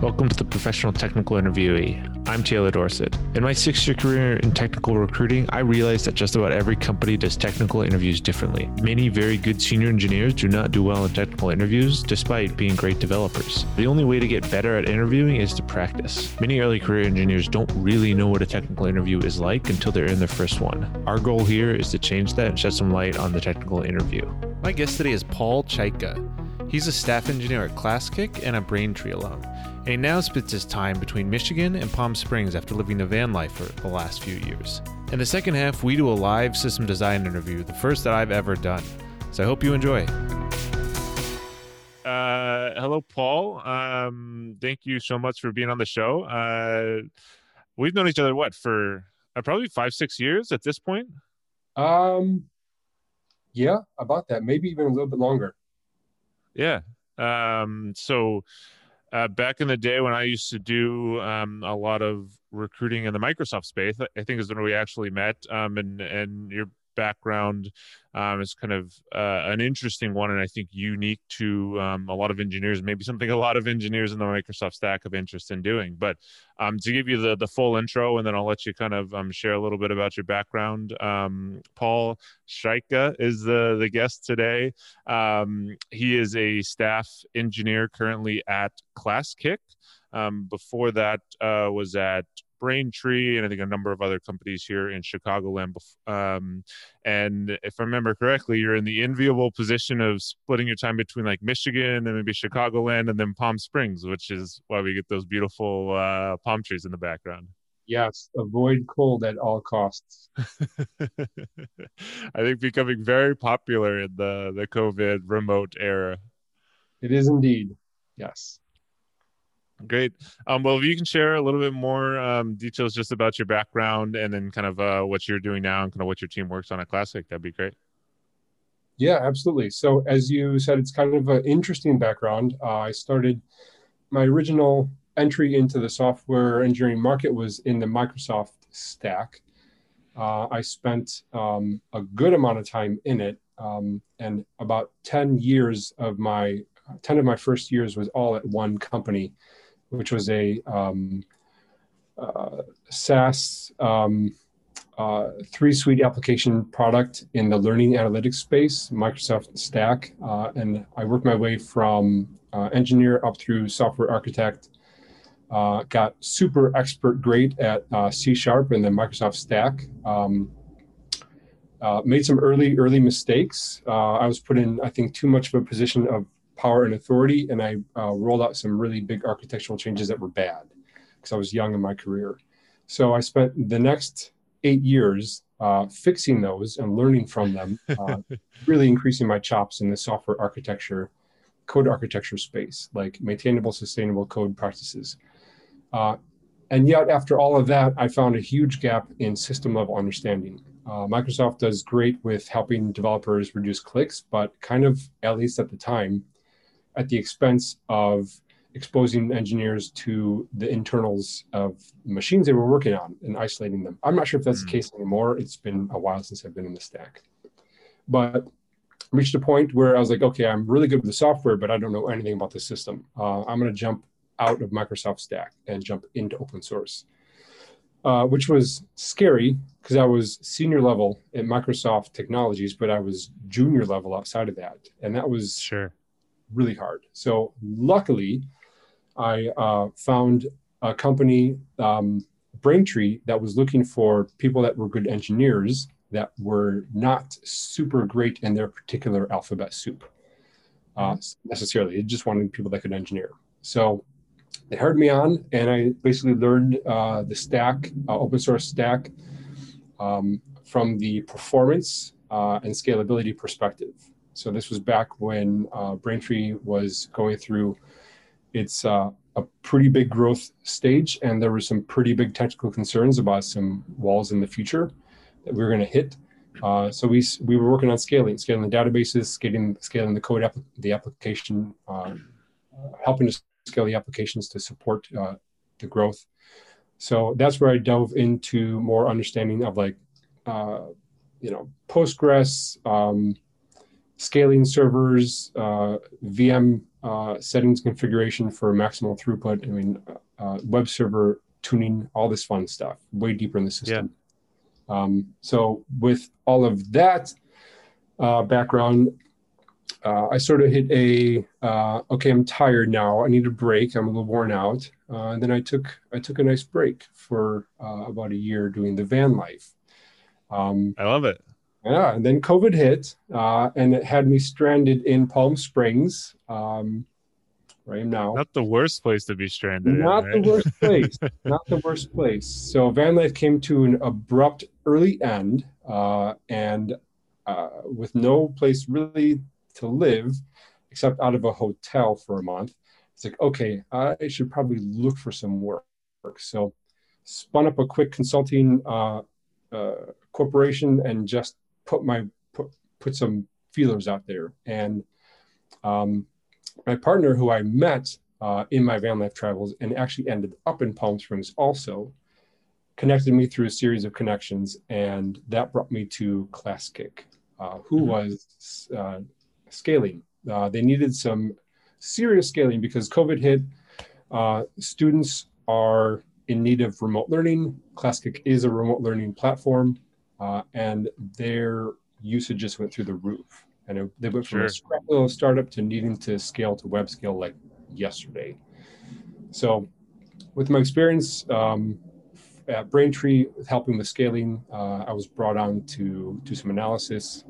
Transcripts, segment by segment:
Welcome to the Professional Technical Interviewee. I'm Taylor Dorsett. In my six year career in technical recruiting, I realized that just about every company does technical interviews differently. Many very good senior engineers do not do well in technical interviews despite being great developers. The only way to get better at interviewing is to practice. Many early career engineers don't really know what a technical interview is like until they're in their first one. Our goal here is to change that and shed some light on the technical interview. My guest today is Paul Chaika. He's a staff engineer at ClassKick and a Braintree alum and he now splits his time between Michigan and Palm Springs after living the van life for the last few years. In the second half, we do a live system design interview, the first that I've ever done. So I hope you enjoy. Uh, hello, Paul. Um, thank you so much for being on the show. Uh, we've known each other what for uh, probably five, six years at this point. Um, yeah, about that. Maybe even a little bit longer. Yeah. Um, so uh, back in the day when I used to do um, a lot of recruiting in the Microsoft space, I think is when we actually met. Um, and and your background um, is kind of uh, an interesting one, and I think unique to um, a lot of engineers. Maybe something a lot of engineers in the Microsoft stack have interest in doing. But um, to give you the the full intro, and then I'll let you kind of um, share a little bit about your background. Um, Paul Chaika is the the guest today. Um, he is a staff engineer currently at ClassKick. before that, uh, was at Braintree and I think a number of other companies here in Chicagoland. Um, and if I remember correctly, you're in the enviable position of splitting your time between like Michigan and maybe Chicagoland and then Palm Springs, which is why we get those beautiful uh, palm trees in the background. Yes, avoid cold at all costs. I think becoming very popular in the the COVID remote era. It is indeed. Yes. Great. Um, well, if you can share a little bit more um, details just about your background and then kind of uh, what you're doing now and kind of what your team works on at Classkick, that'd be great. Yeah, absolutely. So, as you said, it's kind of an interesting background. Uh, I started my original entry into the software engineering market was in the Microsoft stack. Uh, I spent um, a good amount of time in it, um, and about 10 years of my 10 of my first years was all at one company which was a um, uh, SaaS um, uh, three suite application product in the learning analytics space, Microsoft Stack. Uh, and I worked my way from uh, engineer up through software architect. Uh, got super expert great at uh, C sharp and the Microsoft Stack. Um, made some early early mistakes. I was put in, I think, too much of a position of power and authority, and I uh, rolled out some really big architectural changes that were bad because I was young in my career. So I spent the next eight years uh, fixing those and learning from them, uh, really increasing my chops in the software architecture, code architecture space, like maintainable, sustainable code practices. Uh, and yet, after all of that, I found a huge gap in system level understanding. Uh, Microsoft does great with helping developers reduce clicks, but kind of, at least at the time, at the expense of exposing engineers to the internals of machines they were working on and isolating them. I'm not sure if that's mm. the case anymore. It's been a while since I've been in the stack. But I reached a point where I was like, okay, I'm really good with the software, but I don't know anything about the system. Uh, I'm going to jump out of Microsoft Stack and jump into open source, uh, which was scary because I was senior level at Microsoft Technologies, but I was junior level outside of that, and that was sure really hard. So luckily, I uh, found a company, um, Braintree, that was looking for people that were good engineers that were not super great in their particular alphabet soup uh, mm-hmm. necessarily. They just wanted people that could engineer. So they hired me on, and I basically learned uh, the stack, uh, open source stack, um, from the performance uh, and scalability perspective. So this was back when uh, Braintree was going through its uh, a pretty big growth stage, and there were some pretty big technical concerns about some walls in the future that we were going to hit. Uh, so we we were working on scaling, scaling the databases, scaling scaling the code, the application, uh, helping to scale the applications to support uh, the growth. So that's where I dove into more understanding of like uh, you know, Postgres, um, scaling servers, uh, VM uh, settings configuration for maximal throughput. I mean, uh, web server tuning, all this fun stuff, way deeper in the system. Yeah. Um, so with all of that uh, background, uh, I sort of hit a uh, okay. I'm tired now. I need a break. I'm a little worn out. Uh, and then I took I took a nice break for uh, about a year doing the van life. Um, I love it. Yeah, and then COVID hit, uh, and it had me stranded in Palm Springs. Um, right now, not the worst place to be stranded. Not in, right? the worst place. not the worst place. So van life came to an abrupt early end, uh, and with no place really to live except out of a hotel for a month. It's like, okay, I should probably look for some work. So spun up a quick consulting uh, uh, corporation and just put my put, put some feelers out there. And um, my partner, who I met uh, in my van life travels and actually ended up in Palm Springs also, connected me through a series of connections, and that brought me to Classkick, uh, who mm-hmm. was uh, scaling. Uh, they needed some serious scaling because COVID hit. Uh, students are in need of remote learning. Classkick is a remote learning platform, uh, and their usage just went through the roof. And it, they went from a little startup to needing to scale to web scale like yesterday. So, with my experience um, at Braintree, helping with scaling, uh, I was brought on to do some analysis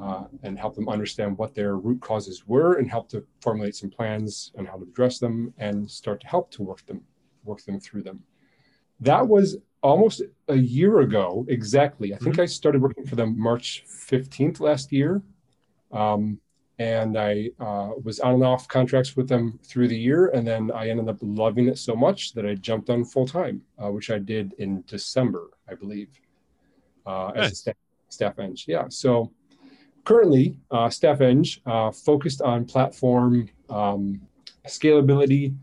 uh, and help them understand what their root causes were and help to formulate some plans on how to address them and start to help to work them work them through them that was almost a year ago exactly i think mm-hmm. i started working for them march 15th last year um, and i uh, was on and off contracts with them through the year and then i ended up loving it so much that i jumped on full time uh, which i did in december i believe uh, nice. as a staff, staff eng yeah so currently, uh, Staff Eng uh, focused on platform um, scalability.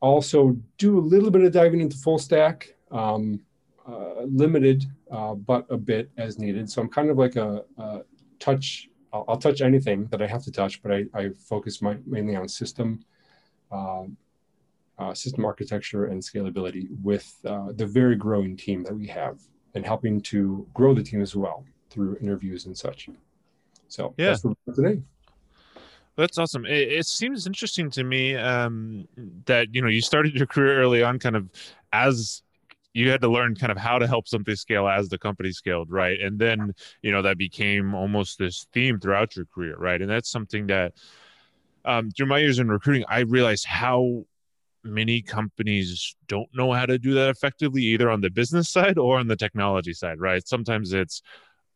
Also, do a little bit of diving into full stack, um, uh, limited, uh, but a bit as needed. So I'm kind of like a, a touch. I'll, I'll, touch anything that I have to touch, but I, I focus my, mainly on system. Um, uh, system architecture and scalability with uh, the very growing team that we have and helping to grow the team as well through interviews and such. So yeah, that's today. That's awesome. It, it, seems interesting to me um, that you know you started your career early on, kind of as you had to learn kind of how to help something scale as the company scaled, right? And then you know that became almost this theme throughout your career, right? And that's something that um, through my years in recruiting, I realized how many companies don't know how to do that effectively, either on the business side or on the technology side, right? Sometimes it's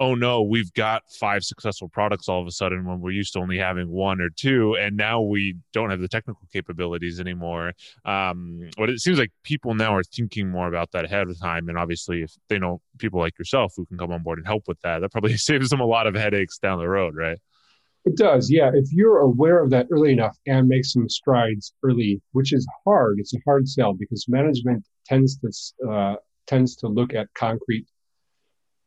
oh no, we've got five successful products all of a sudden when we're used to only having one or two, and now we don't have the technical capabilities anymore. Um, but it seems like people now are thinking more about that ahead of time, and obviously, if they know people like yourself who can come on board and help with that, that probably saves them a lot of headaches down the road, right? It does, yeah. If you're aware of that early enough and make some strides early, which is hard, it's a hard sell because management tends to uh, tends to look at concrete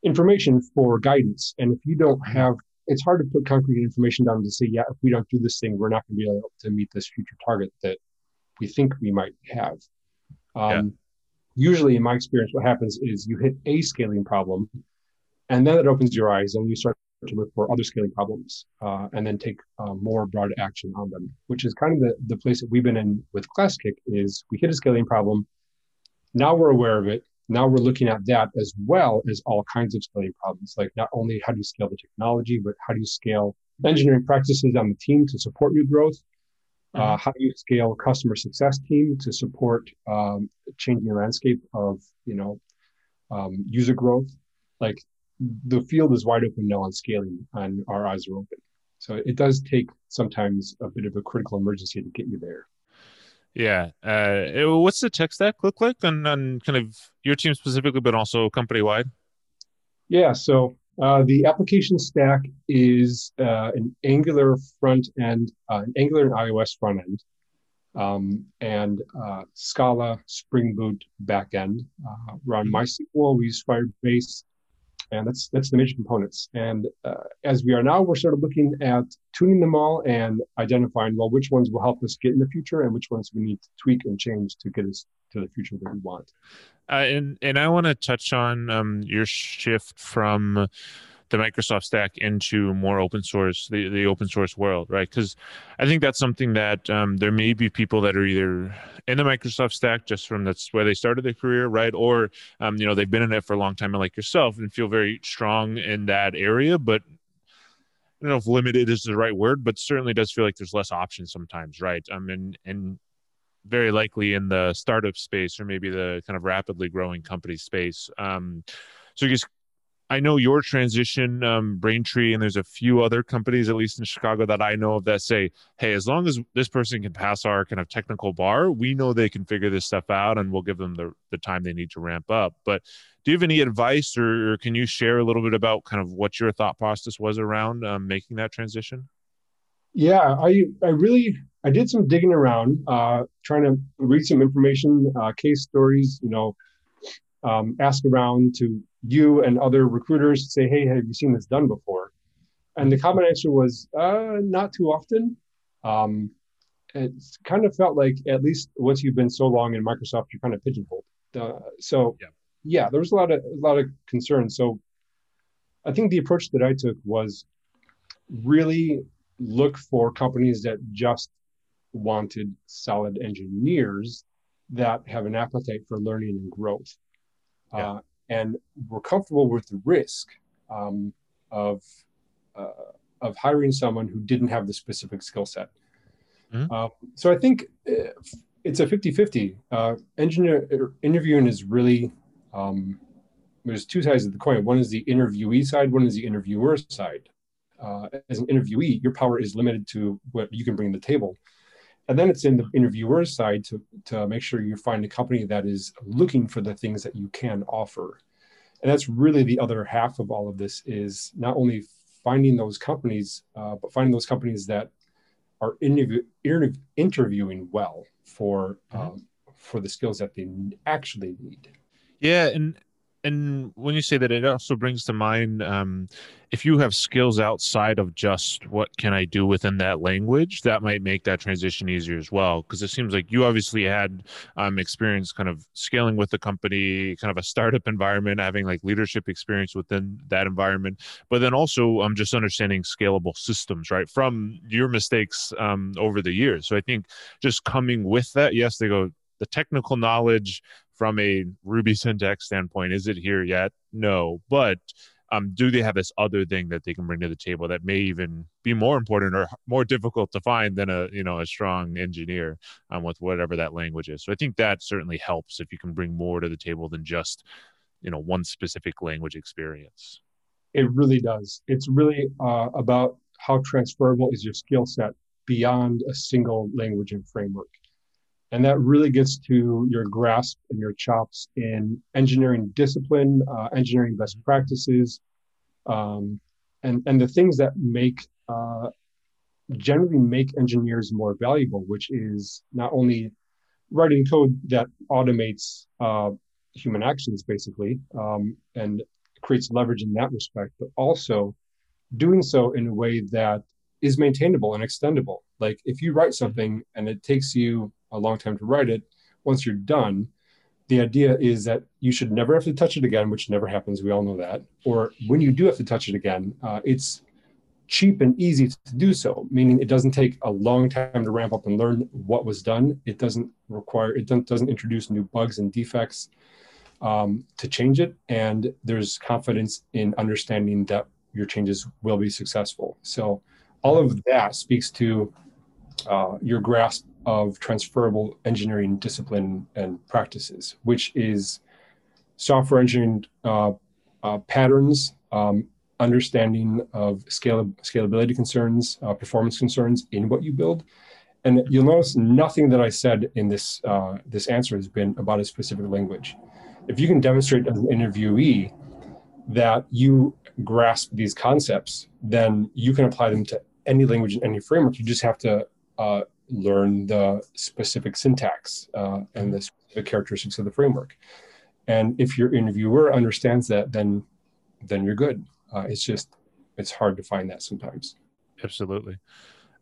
information for guidance. And if you don't have, it's hard to put concrete information down to say, yeah, if we don't do this thing, we're not going to be able to meet this future target that we think we might have. Um, yeah. Usually, in my experience, what happens is you hit a scaling problem, and then it opens your eyes, and you start to look for other scaling problems, uh, and then take uh, more broad action on them. Which is kind of the the place that we've been in with Classkick is we hit a scaling problem. Now we're aware of it now we're looking at that as well as all kinds of scaling problems, like not only how do you scale the technology, but how do you scale engineering practices on the team to support your growth? Uh, mm-hmm. Uh, how do you scale customer success team to support um, changing landscape of you know um, user growth? Like the field is wide open now on scaling, and our eyes are open. So it does take sometimes a bit of a critical emergency to get you there. Yeah. Uh, what's the tech stack look like on, on kind of your team specifically, but also company wide? Yeah. So uh, the application stack is uh, an Angular front end, uh, an Angular and iOS front end, um, and uh, Scala Spring Boot backend. Uh, run mm-hmm. MySQL. We use Firebase. And that's that's the major components. And uh, as we are now, we're sort of looking at tuning them all and identifying well which ones will help us get in the future and which ones we need to tweak and change to get us to the future that we want. Uh, and and I want to touch on um, your shift from the Microsoft stack into more open source, the, the open source world, right? Because I think that's something that um, there may be people that are either in the Microsoft stack just from that's where they started their career, right? Or, um, you know, they've been in it for a long time, like yourself, and feel very strong in that area, but I don't know if limited is the right word, but certainly does feel like there's less options sometimes, right? I mean, and very likely in the startup space or maybe the kind of rapidly growing company space. Um, so just I know your transition, um, Braintree, and there's a few other companies, at least in Chicago, that I know of that say, hey, as long as this person can pass our kind of technical bar, we know they can figure this stuff out and we'll give them the, the time they need to ramp up. But do you have any advice or, or can you share a little bit about kind of what your thought process was around um, making that transition? Yeah, I, I really, I did some digging around, uh, trying to read some information, uh, case stories, you know, um, ask around to you and other recruiters say, hey, have you seen this done before? And the common answer was, uh, not too often. Um, it kind of felt like, at least once you've been so long in Microsoft, you're kind of pigeonholed. Uh, so, yeah. yeah, there was a lot of a lot of concern. So, I think the approach that I took was really look for companies that just wanted solid engineers that have an appetite for learning and growth. Yeah. Uh, and we're comfortable with the risk um, of uh, of hiring someone who didn't have the specific skill set. Mm-hmm. Uh, so I think uh, it's a 50-50. Uh, engineer er, interviewing is really um, there's two sides of the coin. One is the interviewee side. One is the interviewer side. Uh, as an interviewee, your power is limited to what you can bring to the table and then it's in the interviewer's side to, to make sure you find a company that is looking for the things that you can offer and that's really the other half of all of this is not only finding those companies uh, but finding those companies that are interview, interviewing well for mm-hmm. um, for the skills that they actually need yeah and and when you say that, it also brings to mind um, if you have skills outside of just what can I do within that language, that might make that transition easier as well. Because it seems like you obviously had um, experience kind of scaling with the company, kind of a startup environment, having like leadership experience within that environment, but then also um, just understanding scalable systems, right, from your mistakes um, over the years. So I think just coming with that, yes, they go the technical knowledge from a Ruby syntax standpoint, is it here yet? No, but um, do they have this other thing that they can bring to the table that may even be more important or more difficult to find than a you know a strong engineer um, with whatever that language is? So I think that certainly helps if you can bring more to the table than just you know one specific language experience. It really does. It's really uh, about how transferable is your skill set beyond a single language and framework. And that really gets to your grasp and your chops in engineering discipline, uh, engineering best practices, um, and, and the things that make uh, generally make engineers more valuable, which is not only writing code that automates uh, human actions basically um, and creates leverage in that respect, but also doing so in a way that is maintainable and extendable. Like if you write something and it takes you a long time to write it. Once you're done, the idea is that you should never have to touch it again, which never happens. We all know that. Or when you do have to touch it again, uh, it's cheap and easy to do so, meaning it doesn't take a long time to ramp up and learn what was done. It doesn't require, it doesn't introduce new bugs and defects um, to change it. And there's confidence in understanding that your changes will be successful. So all of that speaks to uh, your grasp of transferable engineering discipline and practices, which is software engineering uh, uh, patterns, um, understanding of scale, scalability concerns, uh, performance concerns in what you build. And you'll notice nothing that I said in this uh, this answer has been about a specific language. If you can demonstrate as an interviewee that you grasp these concepts, then you can apply them to any language in any framework. You just have to uh, learn the specific syntax uh, and the specific characteristics of the framework. And if your interviewer understands that, then then you're good. Uh, it's just it's hard to find that sometimes. Absolutely.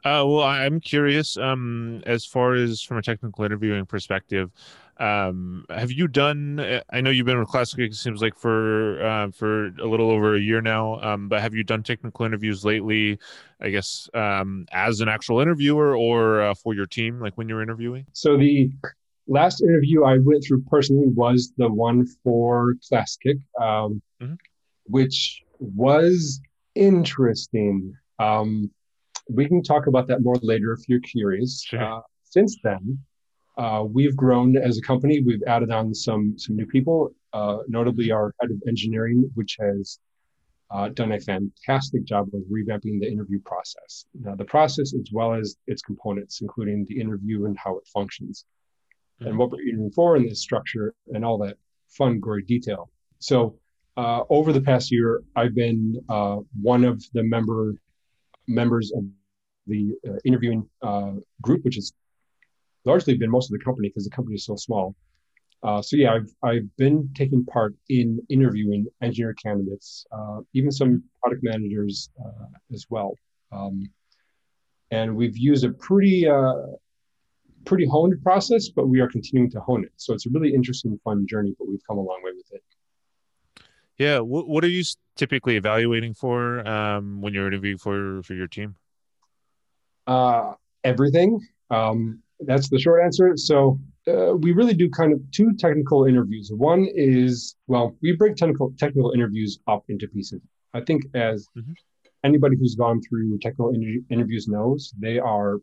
Uh, well, I'm curious. Um, as far as from a technical interviewing perspective, um, have you done? I know you've been with Classkick. It seems like for uh, for a little over a year now. Um, but have you done technical interviews lately? I guess um, as an actual interviewer or uh, for your team, like when you're interviewing. So the last interview I went through personally was the one for Classkick, um, mm-hmm. which was interesting. Um, we can talk about that more later if you're curious. Sure. Uh, since then, uh, we've grown as a company. We've added on some some new people, uh, notably our head of engineering, which has uh, done a fantastic job of revamping the interview process. Now, the process as well as its components, including the interview and how it functions, mm-hmm. and what we're interviewing for in this structure, and all that fun, gory detail. So, uh, over the past year, I've been uh, one of the member members of the uh, interviewing uh, group, which has largely been most of the company because the company is so small. Uh, so yeah, I've I've been taking part in interviewing engineer candidates, uh, even some product managers uh, as well. Um, and we've used a pretty uh, pretty honed process, but we are continuing to hone it. So it's a really interesting, fun journey, but we've come a long way with it. Yeah. What, what are you typically evaluating for um, when you're interviewing for for your team? Uh, everything. Um, that's the short answer. So uh, we really do kind of two technical interviews. One is well, we break technical technical interviews up into pieces. I think as mm-hmm. anybody who's gone through technical inter- interviews knows, they are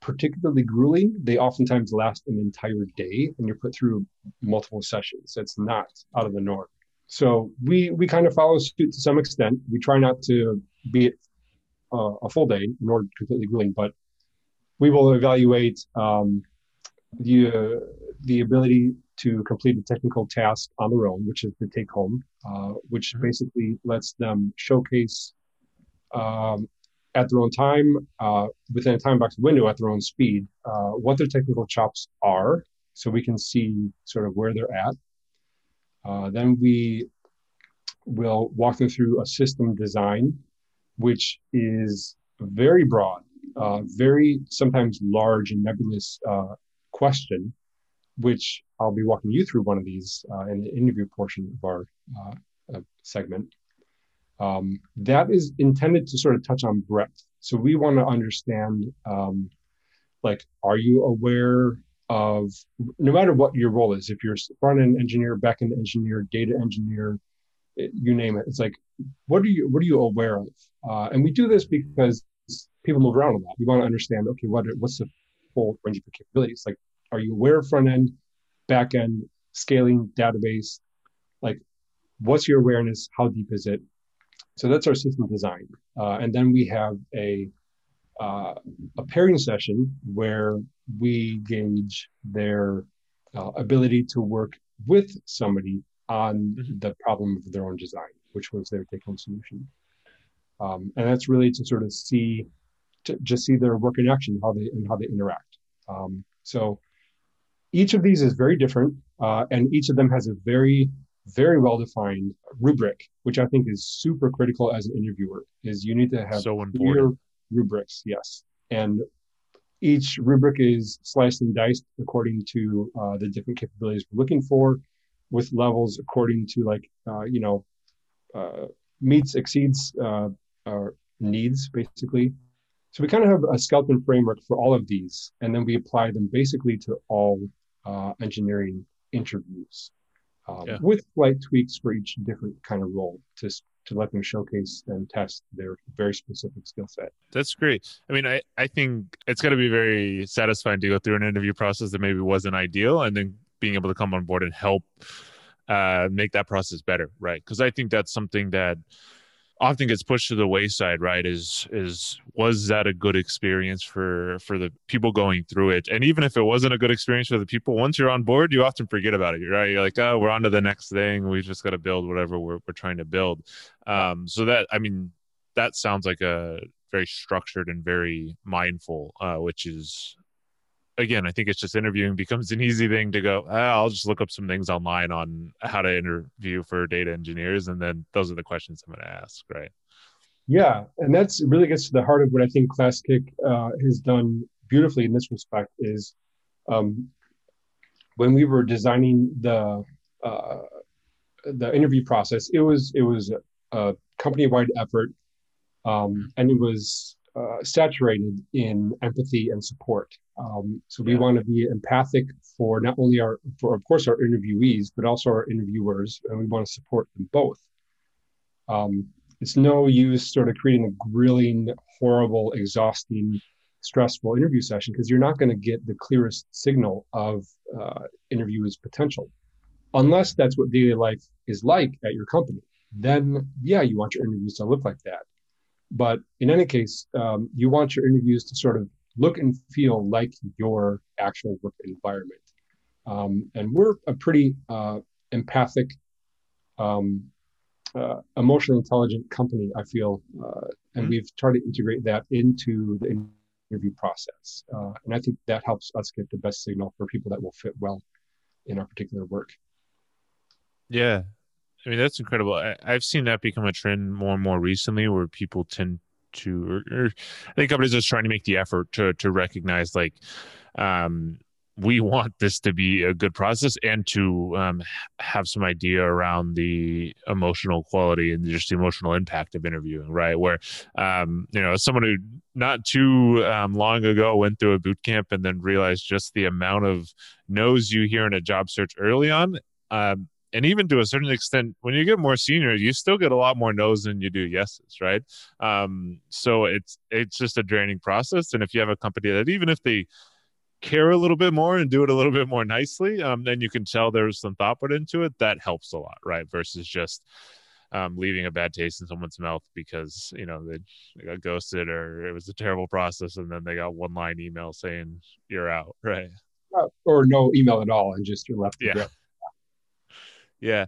particularly grueling. They oftentimes last an entire day, and you're put through multiple sessions. It's not out of the norm. So we we kind of follow suit to some extent. We try not to be uh, a full day nor completely grueling, but we will evaluate um, the uh, the ability to complete a technical task on their own, which is the take home, uh, which mm-hmm. basically lets them showcase um, at their own time, uh, within a time box window at their own speed, uh, what their technical chops are, so we can see sort of where they're at. Uh, then we will walk them through a system design, which is very broad, uh, very sometimes large and nebulous uh, question, which I'll be walking you through one of these uh, in the interview portion of our uh, segment. Um, that is intended to sort of touch on breadth. So we want to understand, um, like, are you aware of no matter what your role is, if you're front end engineer, back end engineer, data engineer, you name it. It's like, what are you what are you aware of? Uh, and we do this because people move around a lot. We want to understand, okay, what what's the full range of capabilities? Like, are you aware of front end, back end, scaling, database? Like, what's your awareness? How deep is it? So that's our system design. Uh, and then we have a uh, a pairing session where we gauge their uh, ability to work with somebody on mm-hmm. the problem of their own design, which was their take-home solution. Um, and that's really to sort of see, to just see their work in action, how they and how they interact. Um, so each of these is very different, uh, and each of them has a very, very well-defined rubric, which I think is super critical as an interviewer. Is you need to have so clear rubrics, yes, and each rubric is sliced and diced according to uh, the different capabilities we're looking for, with levels according to like uh, you know uh, meets exceeds uh, our needs basically. So we kind of have a skeleton framework for all of these, and then we apply them basically to all uh, engineering interviews, um, yeah. with slight tweaks for each different kind of role to to let them showcase and test their very specific skill set. That's great. I mean, I, I think it's got to be very satisfying to go through an interview process that maybe wasn't ideal and then being able to come on board and help uh, make that process better, right? Because I think that's something that often gets pushed to the wayside right is is was that a good experience for for the people going through it? And even if it wasn't a good experience for the people once you're on board you often forget about it right you're like oh we're on to the next thing we just got to build whatever we're, we're trying to build. Um so that i mean that sounds like a very structured and very mindful uh which is again, I think it's just interviewing becomes an easy thing to go. Ah, I'll just look up some things online on how to interview for data engineers, and then those are the questions I'm going to ask, right? Yeah, and that's really gets to the heart of what I think ClassKick uh, has done beautifully in this respect. Is um, when we were designing the uh, the interview process, it was it was a company wide effort, um, and it was uh, saturated in empathy and support. Um, so we want to be empathic for not only our, for of course our interviewees, but also our interviewers, and we want to support them both. Um, it's no use sort of creating a grilling, horrible, exhausting, stressful interview session because you're not going to get the clearest signal of uh, interviewers' potential, unless that's what daily life is like at your company. Then, yeah, you want your interviews to look like that. But in any case, um, you want your interviews to sort of look and feel like your actual work environment. Um, and we're a pretty uh, empathic, um, uh, emotionally intelligent company, I feel, uh, and mm-hmm. we've tried to integrate that into the interview process. Uh, and I think that helps us get the best signal for people that will fit well in our particular work. Yeah, I mean, that's incredible. I, have seen that become a trend more and more recently where people tend to, or, or I think companies are just trying to make the effort to, to recognize like, um, we want this to be a good process and to um, have some idea around the emotional quality and just the emotional impact of interviewing right? Where um, you know someone who not too um, long ago went through a boot camp and then realized just the amount of no's you hear in a job search early on um, and even to a certain extent, when you get more senior, you still get a lot more no's than you do yeses, right? Um, so it's it's just a draining process. And if you have a company that even if they care a little bit more and do it a little bit more nicely, um, then you can tell there's some thought put into it. That helps a lot, right? Versus just um, leaving a bad taste in someone's mouth because you know they, they, got ghosted or it was a terrible process, and then they got one line email saying you're out, right? Or no email at all, and just you're left. Yeah. Yeah.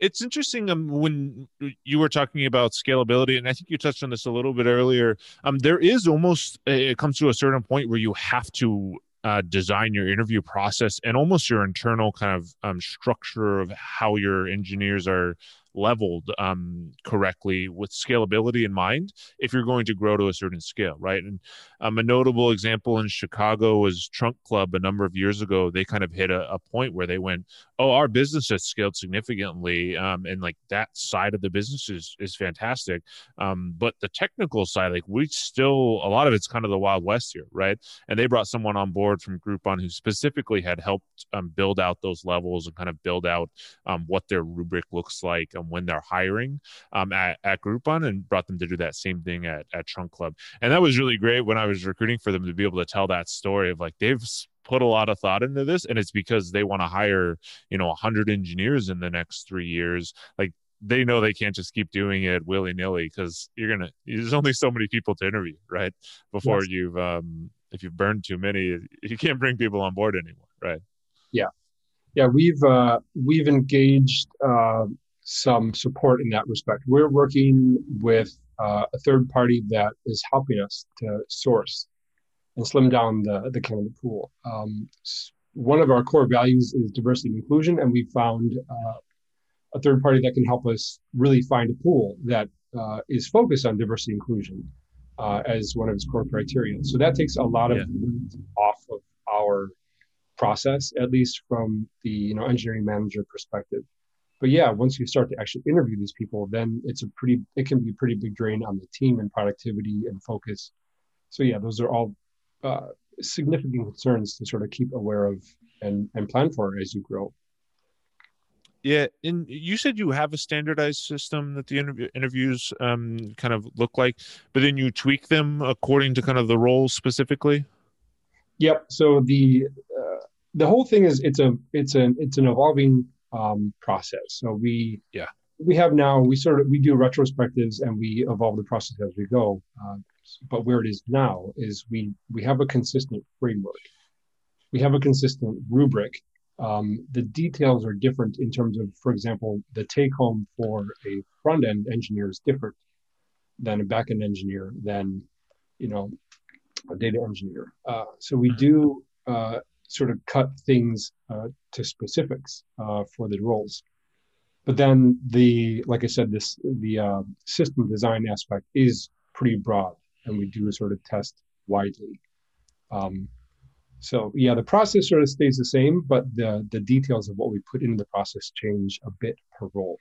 It's interesting um, when you were talking about scalability, and I think you touched on this a little bit earlier. Um, there is almost it comes to a certain point where you have to uh, design your interview process and almost your internal kind of um, structure of how your engineers are leveled um, correctly with scalability in mind if you're going to grow to a certain scale, right? And um, a notable example in Chicago was Trunk Club a number of years ago. They kind of hit a, a point where they went, "Oh, our business has scaled significantly, um, and like that side of the business is is fantastic, um, but the technical side, like we still a lot of it's kind of the wild west here, right?" And they brought someone on board from Groupon who specifically had helped um, build out those levels and kind of build out um, what their rubric looks like when they're hiring um, at, at Groupon and brought them to do that same thing at, at Trunk Club. And that was really great when I was recruiting for them to be able to tell that story of like they've put a lot of thought into this and it's because they want to hire you know 100 engineers in the next three years like they know they can't just keep doing it willy-nilly because you're gonna there's only so many people to interview right before yes. you've um if you've burned too many you can't bring people on board anymore right yeah yeah we've uh we've engaged uh some support in that respect. We're working with uh, a third party that is helping us to source and slim down the, the candidate pool. Um, one of our core values is diversity and inclusion, and we found uh, a third party that can help us really find a pool that uh, is focused on diversity and inclusion uh, as one of its core criteria. So that takes a lot of yeah. off of our process, at least from the you know engineering manager perspective but yeah, once you start to actually interview these people, then it's a pretty it can be a pretty big drain on the team and productivity and focus. So yeah, those are all uh, significant concerns to sort of keep aware of and and plan for as you grow. Yeah, and you said you have a standardized system that the interview, interviews um, kind of look like, but then you tweak them according to kind of the role specifically. Yep. So the uh, the whole thing is it's a it's an it's an evolving um, process. So we yeah we have now we sort of we do retrospectives and we evolve the process as we go. Uh, but where it is now is we we have a consistent framework. We have a consistent rubric. Um, the details are different in terms of, for example, the take home for a front end engineer is different than a back end engineer than you know a data engineer. Uh, so we mm-hmm. do uh, sort of cut things uh, to specifics uh, for the roles. But then the, like I said, this the uh, system design aspect is pretty broad, and we do sort of test widely. Um, so yeah, the process sort of stays the same, but the the details of what we put into the process change a bit per role.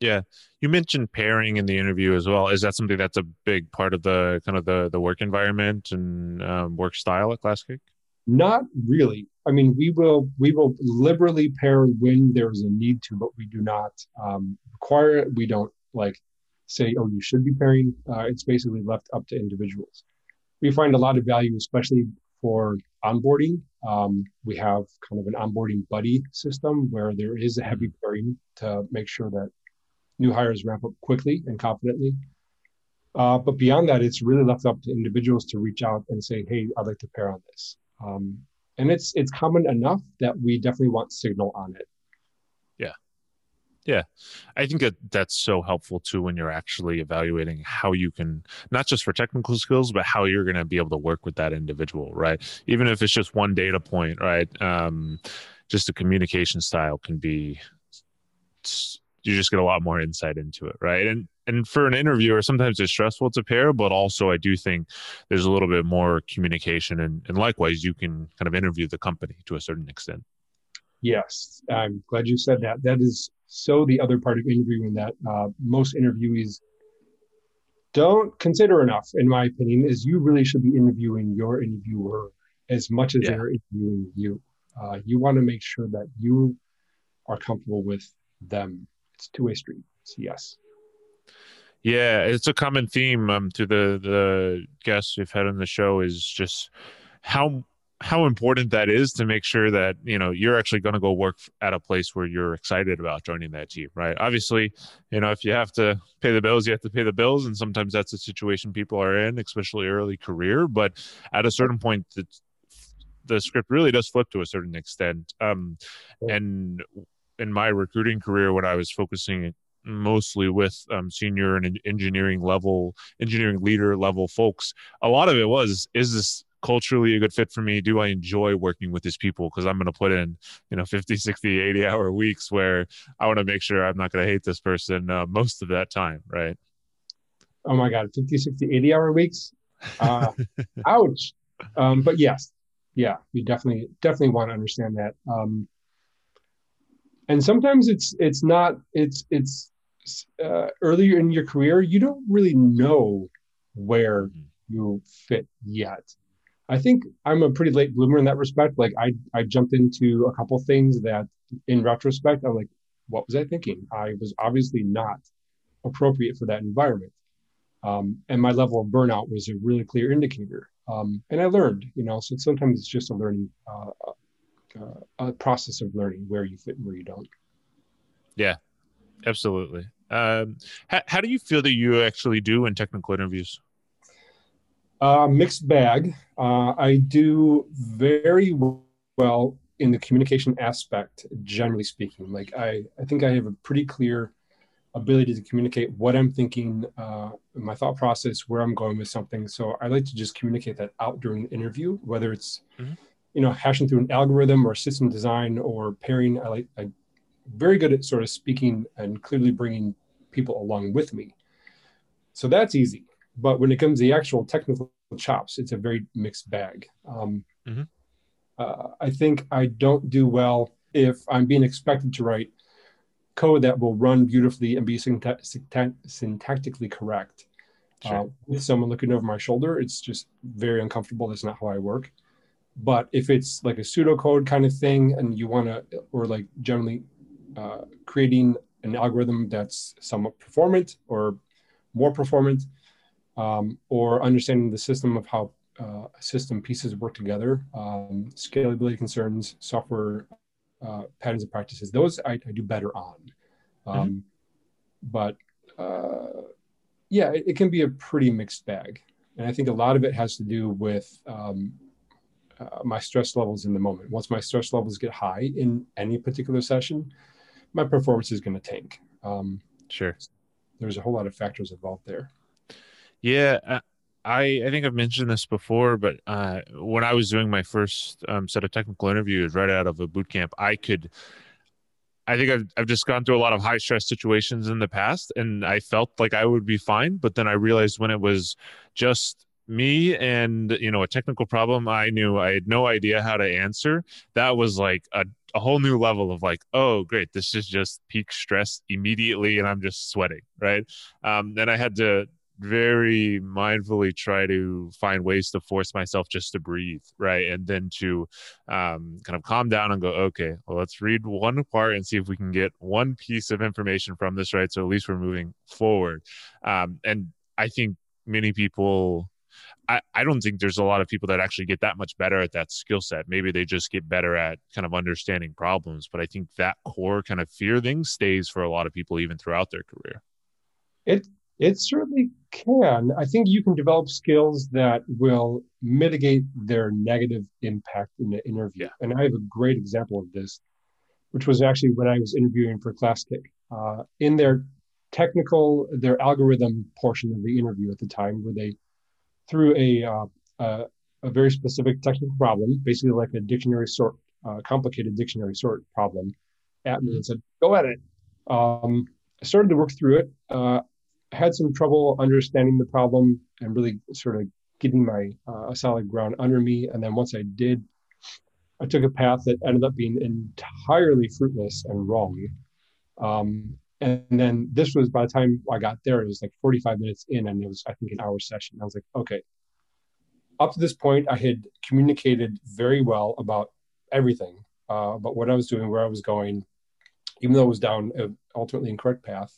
Yeah, you mentioned pairing in the interview as well. Is that something that's a big part of the kind of the the work environment and um, work style at Classkick? Not really. I mean, we will we will liberally pair when there's a need to, but we do not um, require it. We don't like say, oh, you should be pairing. Uh, it's basically left up to individuals. We find a lot of value, especially for onboarding. Um, we have kind of an onboarding buddy system where there is a heavy pairing to make sure that new hires ramp up quickly and confidently. Uh, but beyond that, it's really left up to individuals to reach out and say, "Hey, I'd like to pair on this." Um, and it's it's common enough that we definitely want signal on it. Yeah, yeah, I think that that's so helpful too when you're actually evaluating how you can not just for technical skills, but how you're going to be able to work with that individual, right? Even if it's just one data point, right? Um, just a communication style can be you just get a lot more insight into it, right? And and for an interviewer, sometimes it's stressful to pair, but also I do think there's a little bit more communication, and and likewise, you can kind of interview the company to a certain extent. Yes, I'm glad you said that. That is so the other part of interviewing that uh, most interviewees don't consider enough, in my opinion, is you really should be interviewing your interviewer as much as yeah. they're interviewing you. Uh, you want to make sure that you are comfortable with them it's two way street. Yes. Yeah, it's a common theme um, to the the guests we've had on the show is just how how important that is to make sure that you know you're actually going to go work at a place where you're excited about joining that team right obviously you know if you have to pay the bills you have to pay the bills and sometimes that's a situation people are in especially early career but at a certain point the, the script really does flip to a certain extent um, and in my recruiting career when I was focusing mostly with um, senior and engineering level, engineering leader level folks, a lot of it was, is this culturally a good fit for me? Do I enjoy working with these people? Because I'm going to put in, you know, 50, 60, 80 hour weeks where I want to make sure I'm not going to hate this person uh, most of that time, right? Oh my God, 50, 60, 80 hour weeks? Uh, ouch. Um, but yes, yeah, you definitely, definitely want to understand that. Um, and sometimes it's it's not it's it's uh, earlier in your career you don't really know where mm-hmm. you fit yet. I think i'm a pretty late bloomer in that respect. Like i i jumped into a couple things that in retrospect i'm like what was i thinking? I was obviously not appropriate for that environment. Um, and my level of burnout was a really clear indicator. Um, and i learned you know so sometimes it's just a learning uh, uh, a process of learning where you fit and where you don't. Yeah, absolutely. Um, how, how do you feel that you actually do in technical interviews? Uh, mixed bag. Uh, I do very well in the communication aspect, generally speaking. Like I, I think I have a pretty clear ability to communicate what I'm thinking, uh, my thought process, where I'm going with something. So I like to just communicate that out during the interview, whether it's mm-hmm you know, hashing through an algorithm or system design or pairing. I like, I'm very good at sort of speaking and clearly bringing people along with me. So that's easy. But when it comes to the actual technical chops, it's a very mixed bag. Um, mm-hmm. uh, I think I don't do well if I'm being expected to write code that will run beautifully and be syntactically correct. Sure. Uh, with someone looking over my shoulder, it's just very uncomfortable. That's not how I work. But if it's like a pseudocode kind of thing, and you want to, or like generally uh, creating an algorithm that's somewhat performant or more performant, um, or understanding the system of how uh, system pieces work together, um, scalability concerns, software uh, patterns and practices, those I, I do better on. Um, mm-hmm. But uh, yeah, it, it, can be a pretty mixed bag. And I think a lot of it has to do with um, uh, my stress levels in the moment. Once my stress levels get high in any particular session, my performance is going to tank. Um, sure. There's a whole lot of factors involved there. Yeah. I, I think I've mentioned this before, but uh, when I was doing my first um, set of technical interviews right out of a boot camp, I could, I think I've, I've just gone through a lot of high stress situations in the past and I felt like I would be fine. But then I realized when it was just me and, you know, a technical problem I knew I had no idea how to answer, that was like a, a whole new level of like, oh, great, this is just peak stress immediately and I'm just sweating. Right. Um, and I had to, very mindfully try to find ways to force myself just to breathe right and then to um, kind of calm down and go okay well let's read one part and see if we can get one piece of information from this right so at least we're moving forward um, and i think many people I, I don't think there's a lot of people that actually get that much better at that skill set. Maybe they just get better at kind of understanding problems. But I think that core kind of fear thing stays for a lot of people even throughout their career. It it certainly can. I think you can develop skills that will mitigate their negative impact in the interview. Yeah. And I have a great example of this, which was actually when I was interviewing for Classkick. Uh, in their technical, their algorithm portion of the interview at the time, where they threw a uh, uh, a very specific technical problem, basically like a dictionary sort, uh, complicated dictionary sort problem, at me and said, "Go at it." Um, I started to work through it. Uh, had some trouble understanding the problem and really sort of getting my uh, a solid ground under me. And then once I did, I took a path that ended up being entirely fruitless and wrong. Um, and then this was by the time I got there, it was like 45 minutes in, and it was I think an hour session. I was like, okay. Up to this point, I had communicated very well about everything, uh, about what I was doing, where I was going, even though it was down ultimately incorrect path.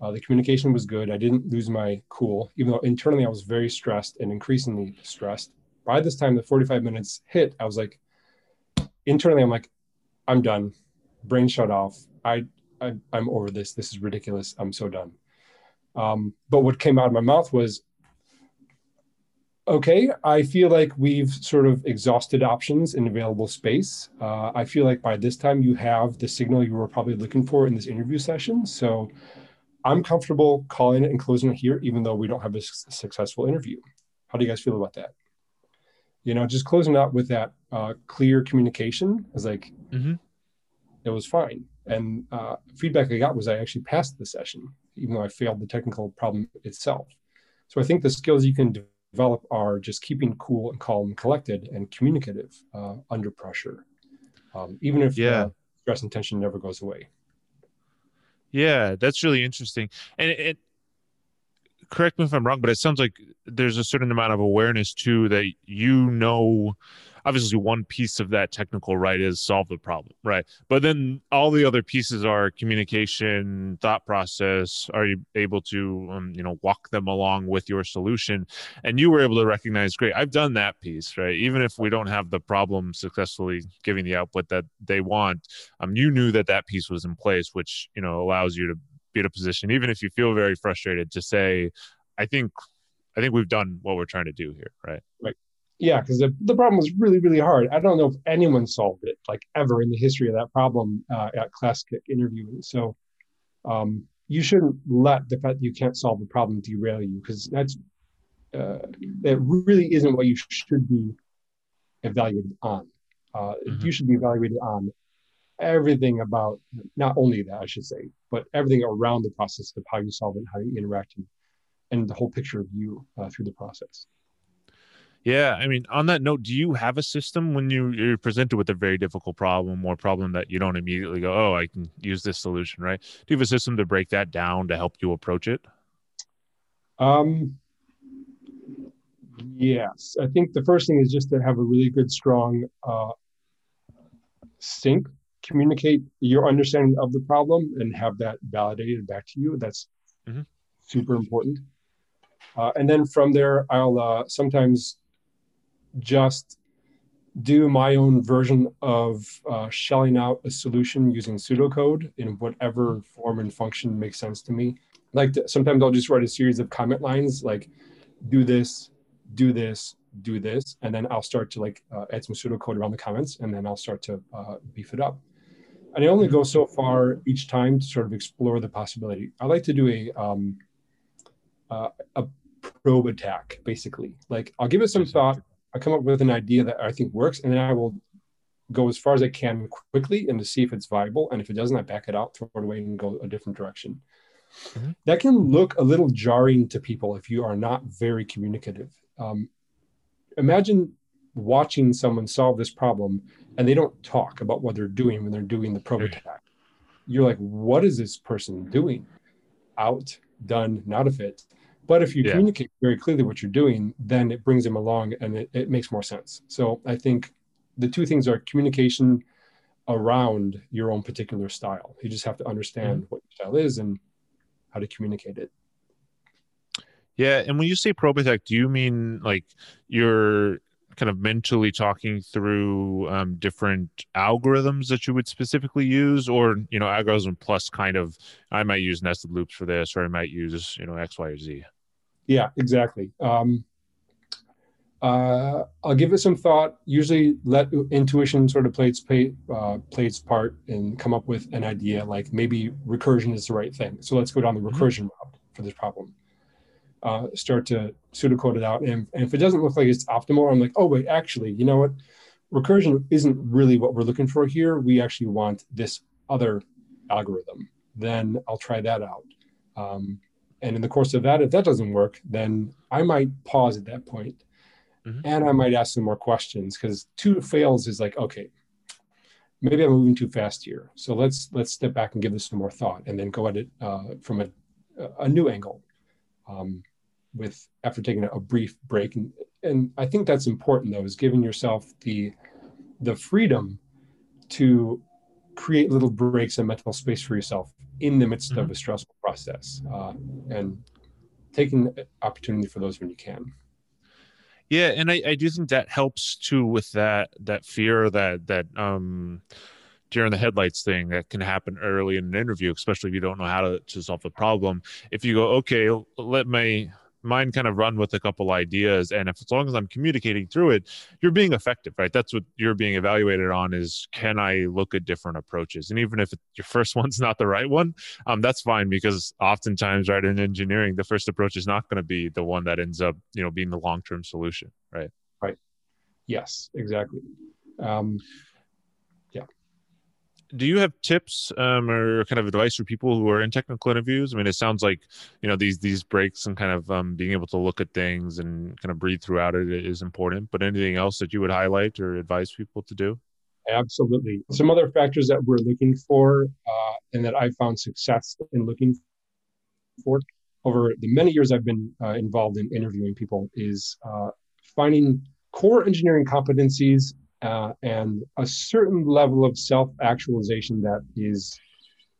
Uh, the communication was good. I didn't lose my cool, even though internally I was very stressed and increasingly stressed. By this time, the 45 minutes hit, I was like, internally, I'm like, I'm done. Brain shut off. I, I am over this. This is ridiculous. I'm so done. Um, but what came out of my mouth was, okay, I feel like we've sort of exhausted options in available space. Uh, I feel like by this time you have the signal you were probably looking for in this interview session. So I'm comfortable calling it and closing it here, even though we don't have a successful interview. How do you guys feel about that? You know, just closing out with that uh, clear communication is like, mm-hmm. it was fine. And uh, feedback I got was I actually passed the session, even though I failed the technical problem itself. So I think the skills you can develop are just keeping cool and calm, and collected, and communicative uh, under pressure, um, even if yeah. stress and tension never goes away. Yeah, that's really interesting. And it, it, correct me if I'm wrong, but it sounds like there's a certain amount of awareness too that you know obviously one piece of that technical right is solve the problem right? But then all the other pieces are communication thought process are you able to um, you know walk them along with your solution? And you were able to recognize great i've done that piece right? Even if we don't have the problem successfully giving the output that they want um, you knew that that piece was in place which you know allows you to be in a position even if you feel very frustrated to say i think i think we've done what we're trying to do here right? Right yeah, because the, the problem was really, really hard. I don't know if anyone solved it, like ever in the history of that problem uh, at Classkick interviewing. So um, you shouldn't let the fact that you can't solve a problem derail you, because that's uh, that really isn't what you should be evaluated on. Uh, mm-hmm. You should be evaluated on everything about not only that, I should say, but everything around the process of how you solve it, how you interact, and, and the whole picture of you uh, through the process. Yeah, I mean, on that note, do you have a system when you, you're presented with a very difficult problem or problem that you don't immediately go, "Oh, I can use this solution," right? Do you have a system to break that down to help you approach it? Um, yes, I think the first thing is just to have a really good, strong uh, sync, communicate your understanding of the problem, and have that validated back to you. That's mm-hmm. super important. Uh, and then from there, I'll uh, sometimes just do my own version of uh, shelling out a solution using pseudocode in whatever form and function makes sense to me. Like to, sometimes I'll just write a series of comment lines like, do this, do this, do this, and then I'll start to like uh, add some pseudocode around the comments, and then I'll start to uh, beef it up. And I only go so far each time to sort of explore the possibility. I like to do a um, uh, a probe attack, basically. Like I'll give it some thought. I come up with an idea that I think works, and then I will go as far as I can quickly and to see if it's viable. And if it doesn't, I back it out, throw it away, and go a different direction. Mm-hmm. That can look a little jarring to people if you are not very communicative. Um, imagine watching someone solve this problem and they don't talk about what they're doing when they're doing the attack. You're like, what is this person doing? Out, done, not a fit. But if you yeah. communicate very clearly what you're doing, then it brings them along and it, it makes more sense. So I think the two things are communication around your own particular style. You just have to understand mm-hmm. what your style is and how to communicate it. Yeah, and when you say probe attack, do you mean like you're kind of mentally talking through um, different algorithms that you would specifically use, or you know, algorithm plus kind of I might use nested loops for this, or I might use you know X, Y, or Z. Yeah, exactly. Um, uh, I'll give it some thought. Usually, let intuition sort of play its play, uh, play its part and come up with an idea. Like maybe recursion is the right thing. So let's go down the mm-hmm. recursion mm-hmm. route for this problem. Uh, start to pseudocode it out, and, and if it doesn't look like it's optimal, I'm like, oh wait, actually, you know what? Recursion isn't really what we're looking for here. We actually want this other algorithm. Then I'll try that out. Um, and in the course of that, if that doesn't work, then I might pause at that point Mm-hmm. And I might ask some more questions because two fails is like, okay, maybe I'm moving too fast here. So let's let's step back and give this some more thought, and then go at it uh, from a a new angle, um, with after taking a, brief break. And and I think that's important though, is giving yourself the the freedom to create little breaks and mental space for yourself in the midst mm-hmm. of a stressful process, uh, and taking opportunity for those when you can. Yeah, and I, I do think that helps too with that that fear that that um during the headlights thing that can happen early in an interview, especially if you don't know how to, to solve the problem. If you go, okay, let me mind kind of run with a couple ideas and if as long as i'm communicating through it you're being effective right? That's what you're being evaluated on is can i look at different approaches? And even if your first one's not the right one um, that's fine because oftentimes right in engineering the first approach is not going to be the one that ends up you know being the long-term solution right? Right. Yes exactly. Um, do you have tips um, or kind of advice for people who are in technical interviews? I mean, it sounds like you know these these breaks and kind of um, being able to look at things and kind of breathe throughout it is important. But anything else that you would highlight or advise people to do? Absolutely. Some other factors that we're looking for uh, and that I found success in looking for over the many years I've been uh, involved in interviewing people is uh, finding core engineering competencies uh, and a certain level of self-actualization that is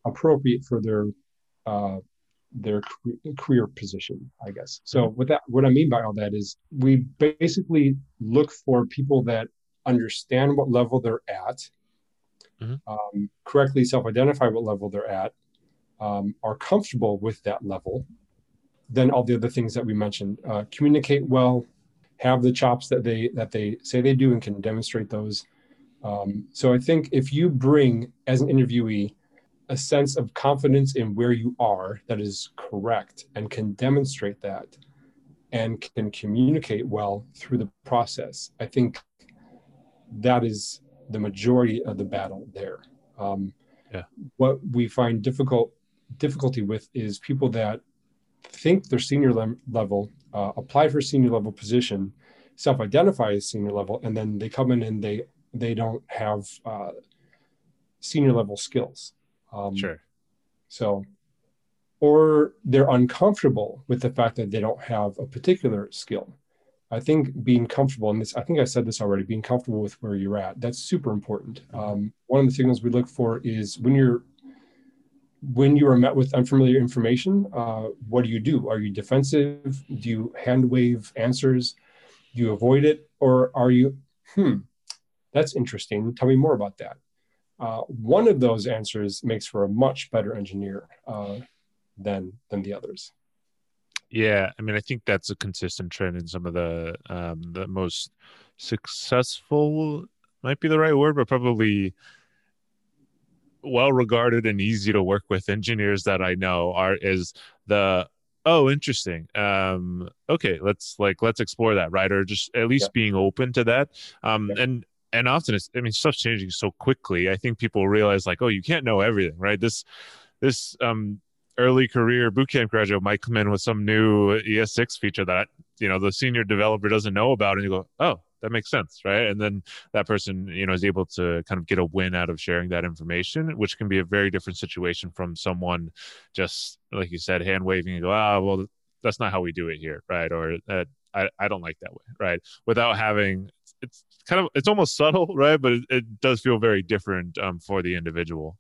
appropriate for their uh, their career position, I guess. So, what that what I mean by all that is, we basically look for people that understand what level they're at, mm-hmm. um, correctly self-identify what level they're at, um, are comfortable with that level. Then all the other things that we mentioned, uh, communicate well, have the chops that they that they say they do and can demonstrate those. Um, so I think if you bring as an interviewee a sense of confidence in where you are that is correct and can demonstrate that and can communicate well through the process, I think that is the majority of the battle there. Um, yeah. What we find difficult difficulty with is people that think they're senior le- level uh, apply for senior level position, self-identify as senior level, and then they come in and they they don't have uh, senior level skills. Um, sure. So, or they're uncomfortable with the fact that they don't have a particular skill. I think being comfortable, and this, I think I said this already, being comfortable with where you're at, that's super important. Mm-hmm. Um, one of the signals we look for is when you're when you are met with unfamiliar information, uh, what do you do? Are you defensive? Do you hand wave answers? Do you avoid it? Or are you, hmm, that's interesting. Tell me more about that. Uh, one of those answers makes for a much better engineer uh, than than the others. Yeah, I mean, I think that's a consistent trend in some of the um, the most successful might be the right word, but probably well regarded and easy to work with engineers that I know are is the oh interesting. Um okay let's like let's explore that right? Or just at least yeah. being open to that. Um yeah. and and often it's i mean stuff's changing so quickly. I think people realize like oh you can't know everything right? This this um early career bootcamp graduate might come in with some new es6 feature that you know the senior developer doesn't know about and you go oh that makes sense right? And then that person you know is able to kind of get a win out of sharing that information which can be a very different situation from someone just like you said hand waving and go ah oh, well that's not how we do it here right? Or uh, I, I don't like that way right? Without having it's kind of it's almost subtle right? But it, it does feel very different um, for the individual.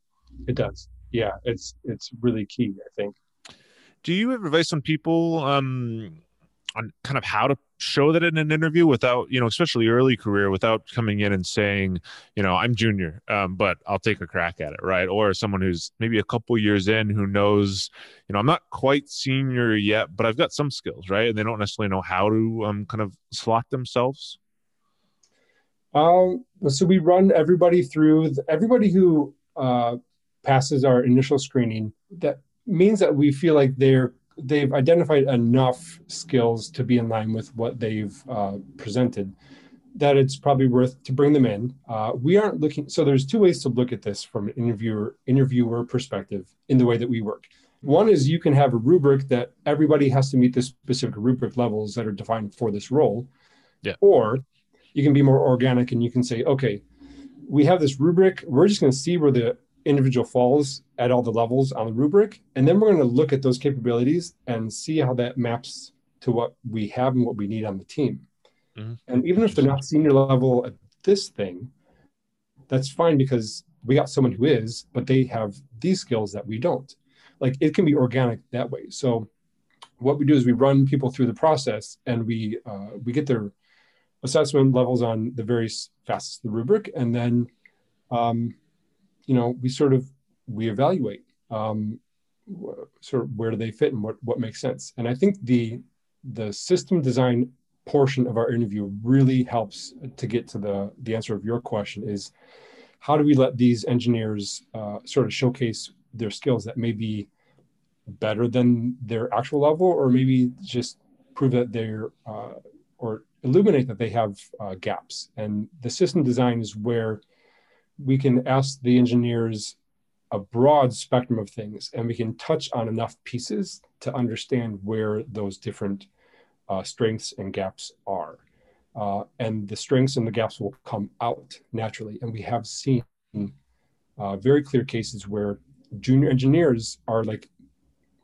It does. Yeah it's it's really key i think. Do you have advice on people um on kind of how to show that in an interview without you know especially early career without coming in and saying you know i'm junior um, but i'll take a crack at it right? Or someone who's maybe a couple years in who knows you know i'm not quite senior yet but i've got some skills right? And they don't necessarily know how to um, kind of slot themselves. Um, so we run everybody through the, everybody who uh, passes our initial screening that means that we feel like they're they've identified enough skills to be in line with what they've uh, presented that it's probably worth to bring them in. Uh, we aren't looking. So there's two ways to look at this from an interviewer interviewer perspective in the way that we work. One is you can have a rubric that everybody has to meet the specific rubric levels that are defined for this role. Yeah. Or you can be more organic and you can say, okay, we have this rubric. We're just going to see where the individual falls at all the levels on the rubric. And then we're going to look at those capabilities and see how that maps to what we have and what we need on the team. Mm-hmm. And even if they're not senior level at this thing, that's fine because we got someone who is, but they have these skills that we don't. Like it can be organic that way. So what we do is we run people through the process and we uh, we get their assessment levels on the various facets of the rubric, and then um, you know, we sort of we evaluate um, sort of where do they fit and what what makes sense. And I think the the system design portion of our interview really helps to get to the the answer of your question is how do we let these engineers uh, sort of showcase their skills that may be better than their actual level or maybe just prove that they're uh, or illuminate that they have uh, gaps and the system design is where we can ask the engineers a broad spectrum of things and we can touch on enough pieces to understand where those different uh, strengths and gaps are. Uh, and the strengths and the gaps will come out naturally. And we have seen uh, very clear cases where junior engineers are like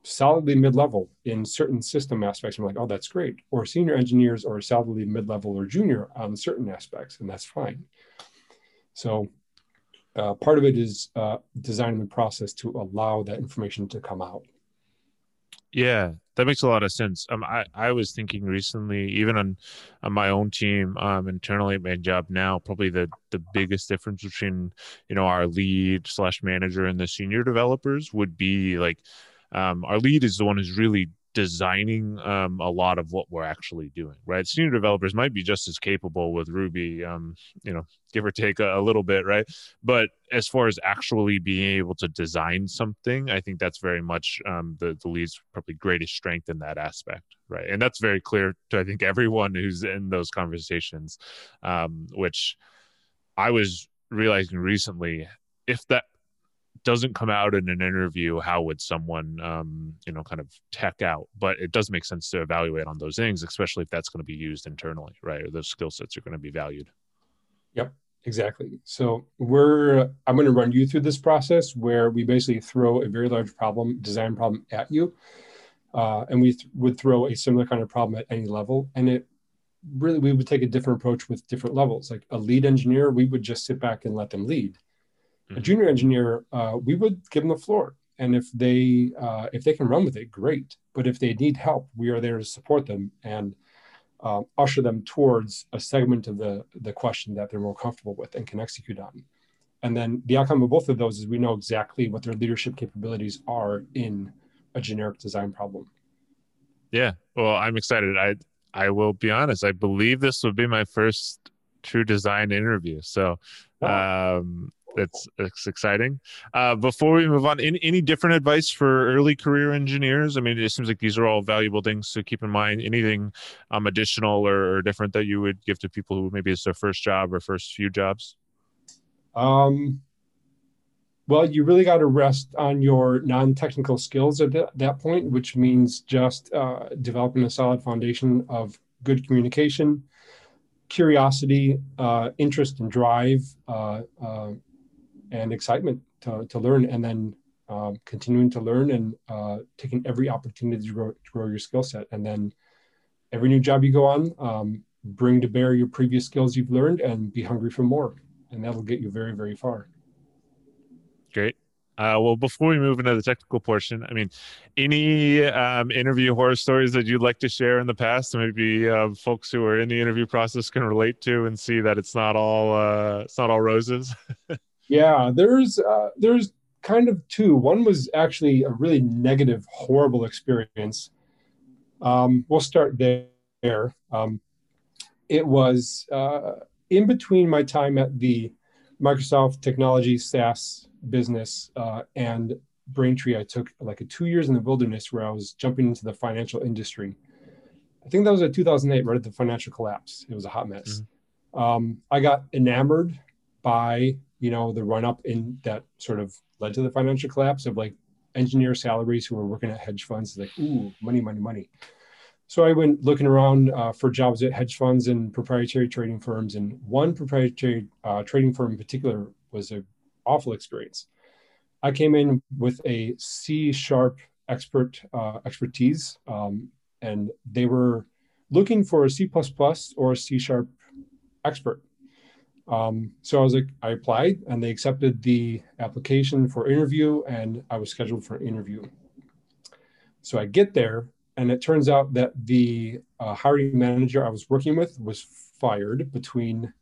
solidly mid-level in certain system aspects. We're like, oh, that's great. Or senior engineers are solidly mid-level or junior on certain aspects, and that's fine. So uh, part of it is uh, designing the process to allow that information to come out. Yeah, that makes a lot of sense. Um, I, I was thinking recently, even on, on my own team, um, internally at my job now, probably the, the biggest difference between, you know, our lead slash manager and the senior developers would be like, um, our lead is the one who's really designing um, a lot of what we're actually doing right? Senior developers might be just as capable with ruby um, you know give or take a, a, little bit right? But as far as actually being able to design something i think that's very much um, the, the lead's probably greatest strength in that aspect right? And that's very clear to i think everyone who's in those conversations um, which i was realizing recently if that doesn't come out in an interview, how would someone, um, you know, kind of tech out? But it does make sense to evaluate on those things, especially if that's going to be used internally, right? Or those skill sets are going to be valued. Yep, exactly. So we're, I'm going to run you through this process where we basically throw a very large problem, design problem at you. Uh, and we th- would throw a similar kind of problem at any level. And it really, we would take a different approach with different levels. Like a lead engineer, we would just sit back and let them lead Mm-hmm. A junior engineer, uh, we would give them the floor, and if they uh, if they can run with it, great. But if they need help, we are there to support them and uh, usher them towards a segment of the the question that they're more comfortable with and can execute on. And then the outcome of both of those is we know exactly what their leadership capabilities are in a generic design problem. Yeah, well, I'm excited. I I will be honest. I believe this would be my first true design interview. So, um, it's it's exciting. Uh, before we move on, any, any different advice for early career engineers? I mean, it seems like these are all valuable things to keep in mind. Anything um, additional or, or different that you would give to people who maybe it's their first job or first few jobs? Um, well, you really got to rest on your non-technical skills at that point, which means just uh, developing a solid foundation of good communication, curiosity, uh, interest, and drive, uh, uh and excitement to, to learn, and then um, continuing to learn and uh, taking every opportunity to grow, to grow your skill set. And then every new job you go on, um, bring to bear your previous skills you've learned and be hungry for more. And that'll get you very, very far. Great. Uh, well, before we move into the technical portion, I mean, any um, interview horror stories that you'd like to share in the past, maybe uh, folks who are in the interview process can relate to and see that it's not all uh, it's not all roses. yeah, there's uh, there's kind of two. One was actually a really negative, horrible experience. Um, we'll start there. Um, it was uh, in between my time at the Microsoft Technology SaaS business uh, and Braintree, I took like a two years in the wilderness where I was jumping into the financial industry. I think that was at 2008, right at the financial collapse. It was a hot mess. Mm-hmm. Um, I got enamored by you know the run up in that sort of led to the financial collapse of like engineer salaries who were working at hedge funds. Like ooh, money, money, money. So I went looking around uh, for jobs at hedge funds and proprietary trading firms, and one proprietary uh, trading firm in particular was a awful experience. I came in with a C sharp expert uh, expertise, um, and they were looking for a C or a C sharp expert. Um, so I was like, I applied, and they accepted the application for interview, and I was scheduled for an interview. So I get there, and it turns out that the uh, hiring manager I was working with was fired between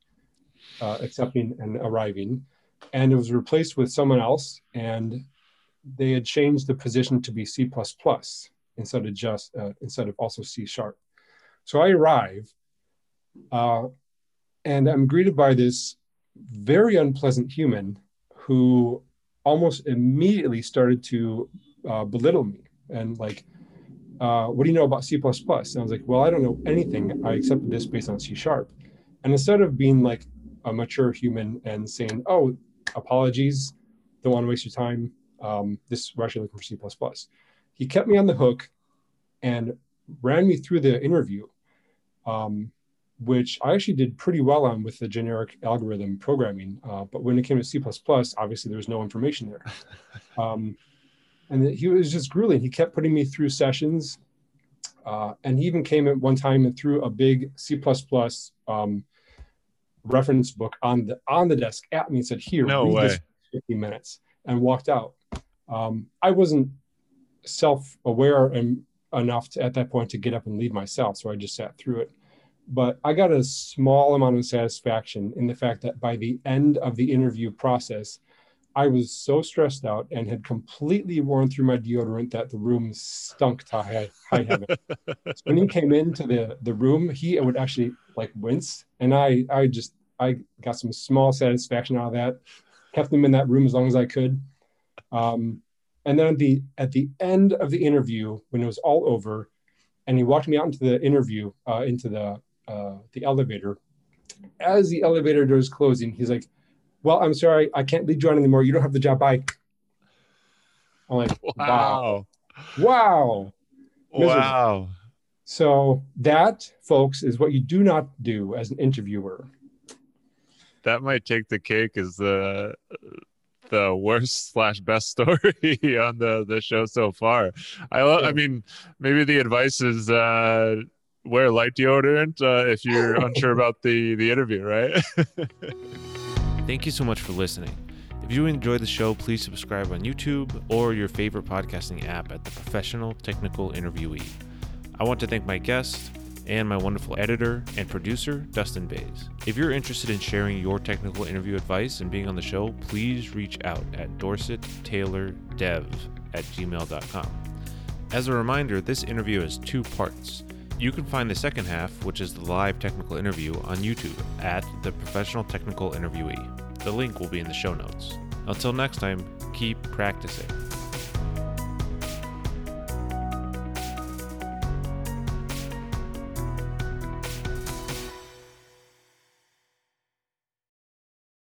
uh, accepting and arriving and it was replaced with someone else and they had changed the position to be c++ instead of just uh, instead of also c sharp so i arrive uh, and i'm greeted by this very unpleasant human who almost immediately started to uh, belittle me and like uh, what do you know about c++ and i was like well i don't know anything i accepted this based on c sharp and instead of being like a mature human and saying oh apologies. Don't want to waste your time. Um, this we're actually looking for C++. He kept me on the hook and ran me through the interview, um, which I actually did pretty well on with the generic algorithm programming. Uh, but when it came to C++, obviously there was no information there. Um, and he was just grueling. He kept putting me through sessions. Uh, and he even came at one time and threw a big C++ um, reference book on the on the desk at me and said, "Here, no read way. this 50 minutes," and walked out. Um, I wasn't self-aware and enough to, at that point to get up and leave myself, so I just sat through it. But I got a small amount of satisfaction in the fact that by the end of the interview process, I was so stressed out and had completely worn through my deodorant that the room stunk to high, high heaven. so when he came into the, the room, he would actually like wince. And I, I just, I got some small satisfaction out of that, kept him in that room as long as I could. Um, and then at the, at the end of the interview, when it was all over, and he walked me out into the interview, uh, into the, uh, the elevator, as the elevator door is closing, he's like, well, I'm sorry, I can't lead you on anymore. You don't have the job. Bye. I'm like, wow. Wow. Wow. wow. So that, folks, is what you do not do as an interviewer. That might take the cake as the the worst slash best story on the the show so far. I love. I mean, maybe the advice is uh, wear light deodorant uh, if you're unsure about the the interview, right? Thank you so much for listening. If you enjoyed the show, please subscribe on YouTube or your favorite podcasting app at The Professional Technical Interviewee. I want to thank my guest and my wonderful editor and producer, Dustin Bays. If you're interested in sharing your technical interview advice and being on the show, please reach out at dorsettaylordev at gmail.com. As a reminder, this interview has two parts. You can find the second half, which is the live technical interview, on YouTube at The Professional Technical Interviewee. The link will be in the show notes. Until next time, keep practicing.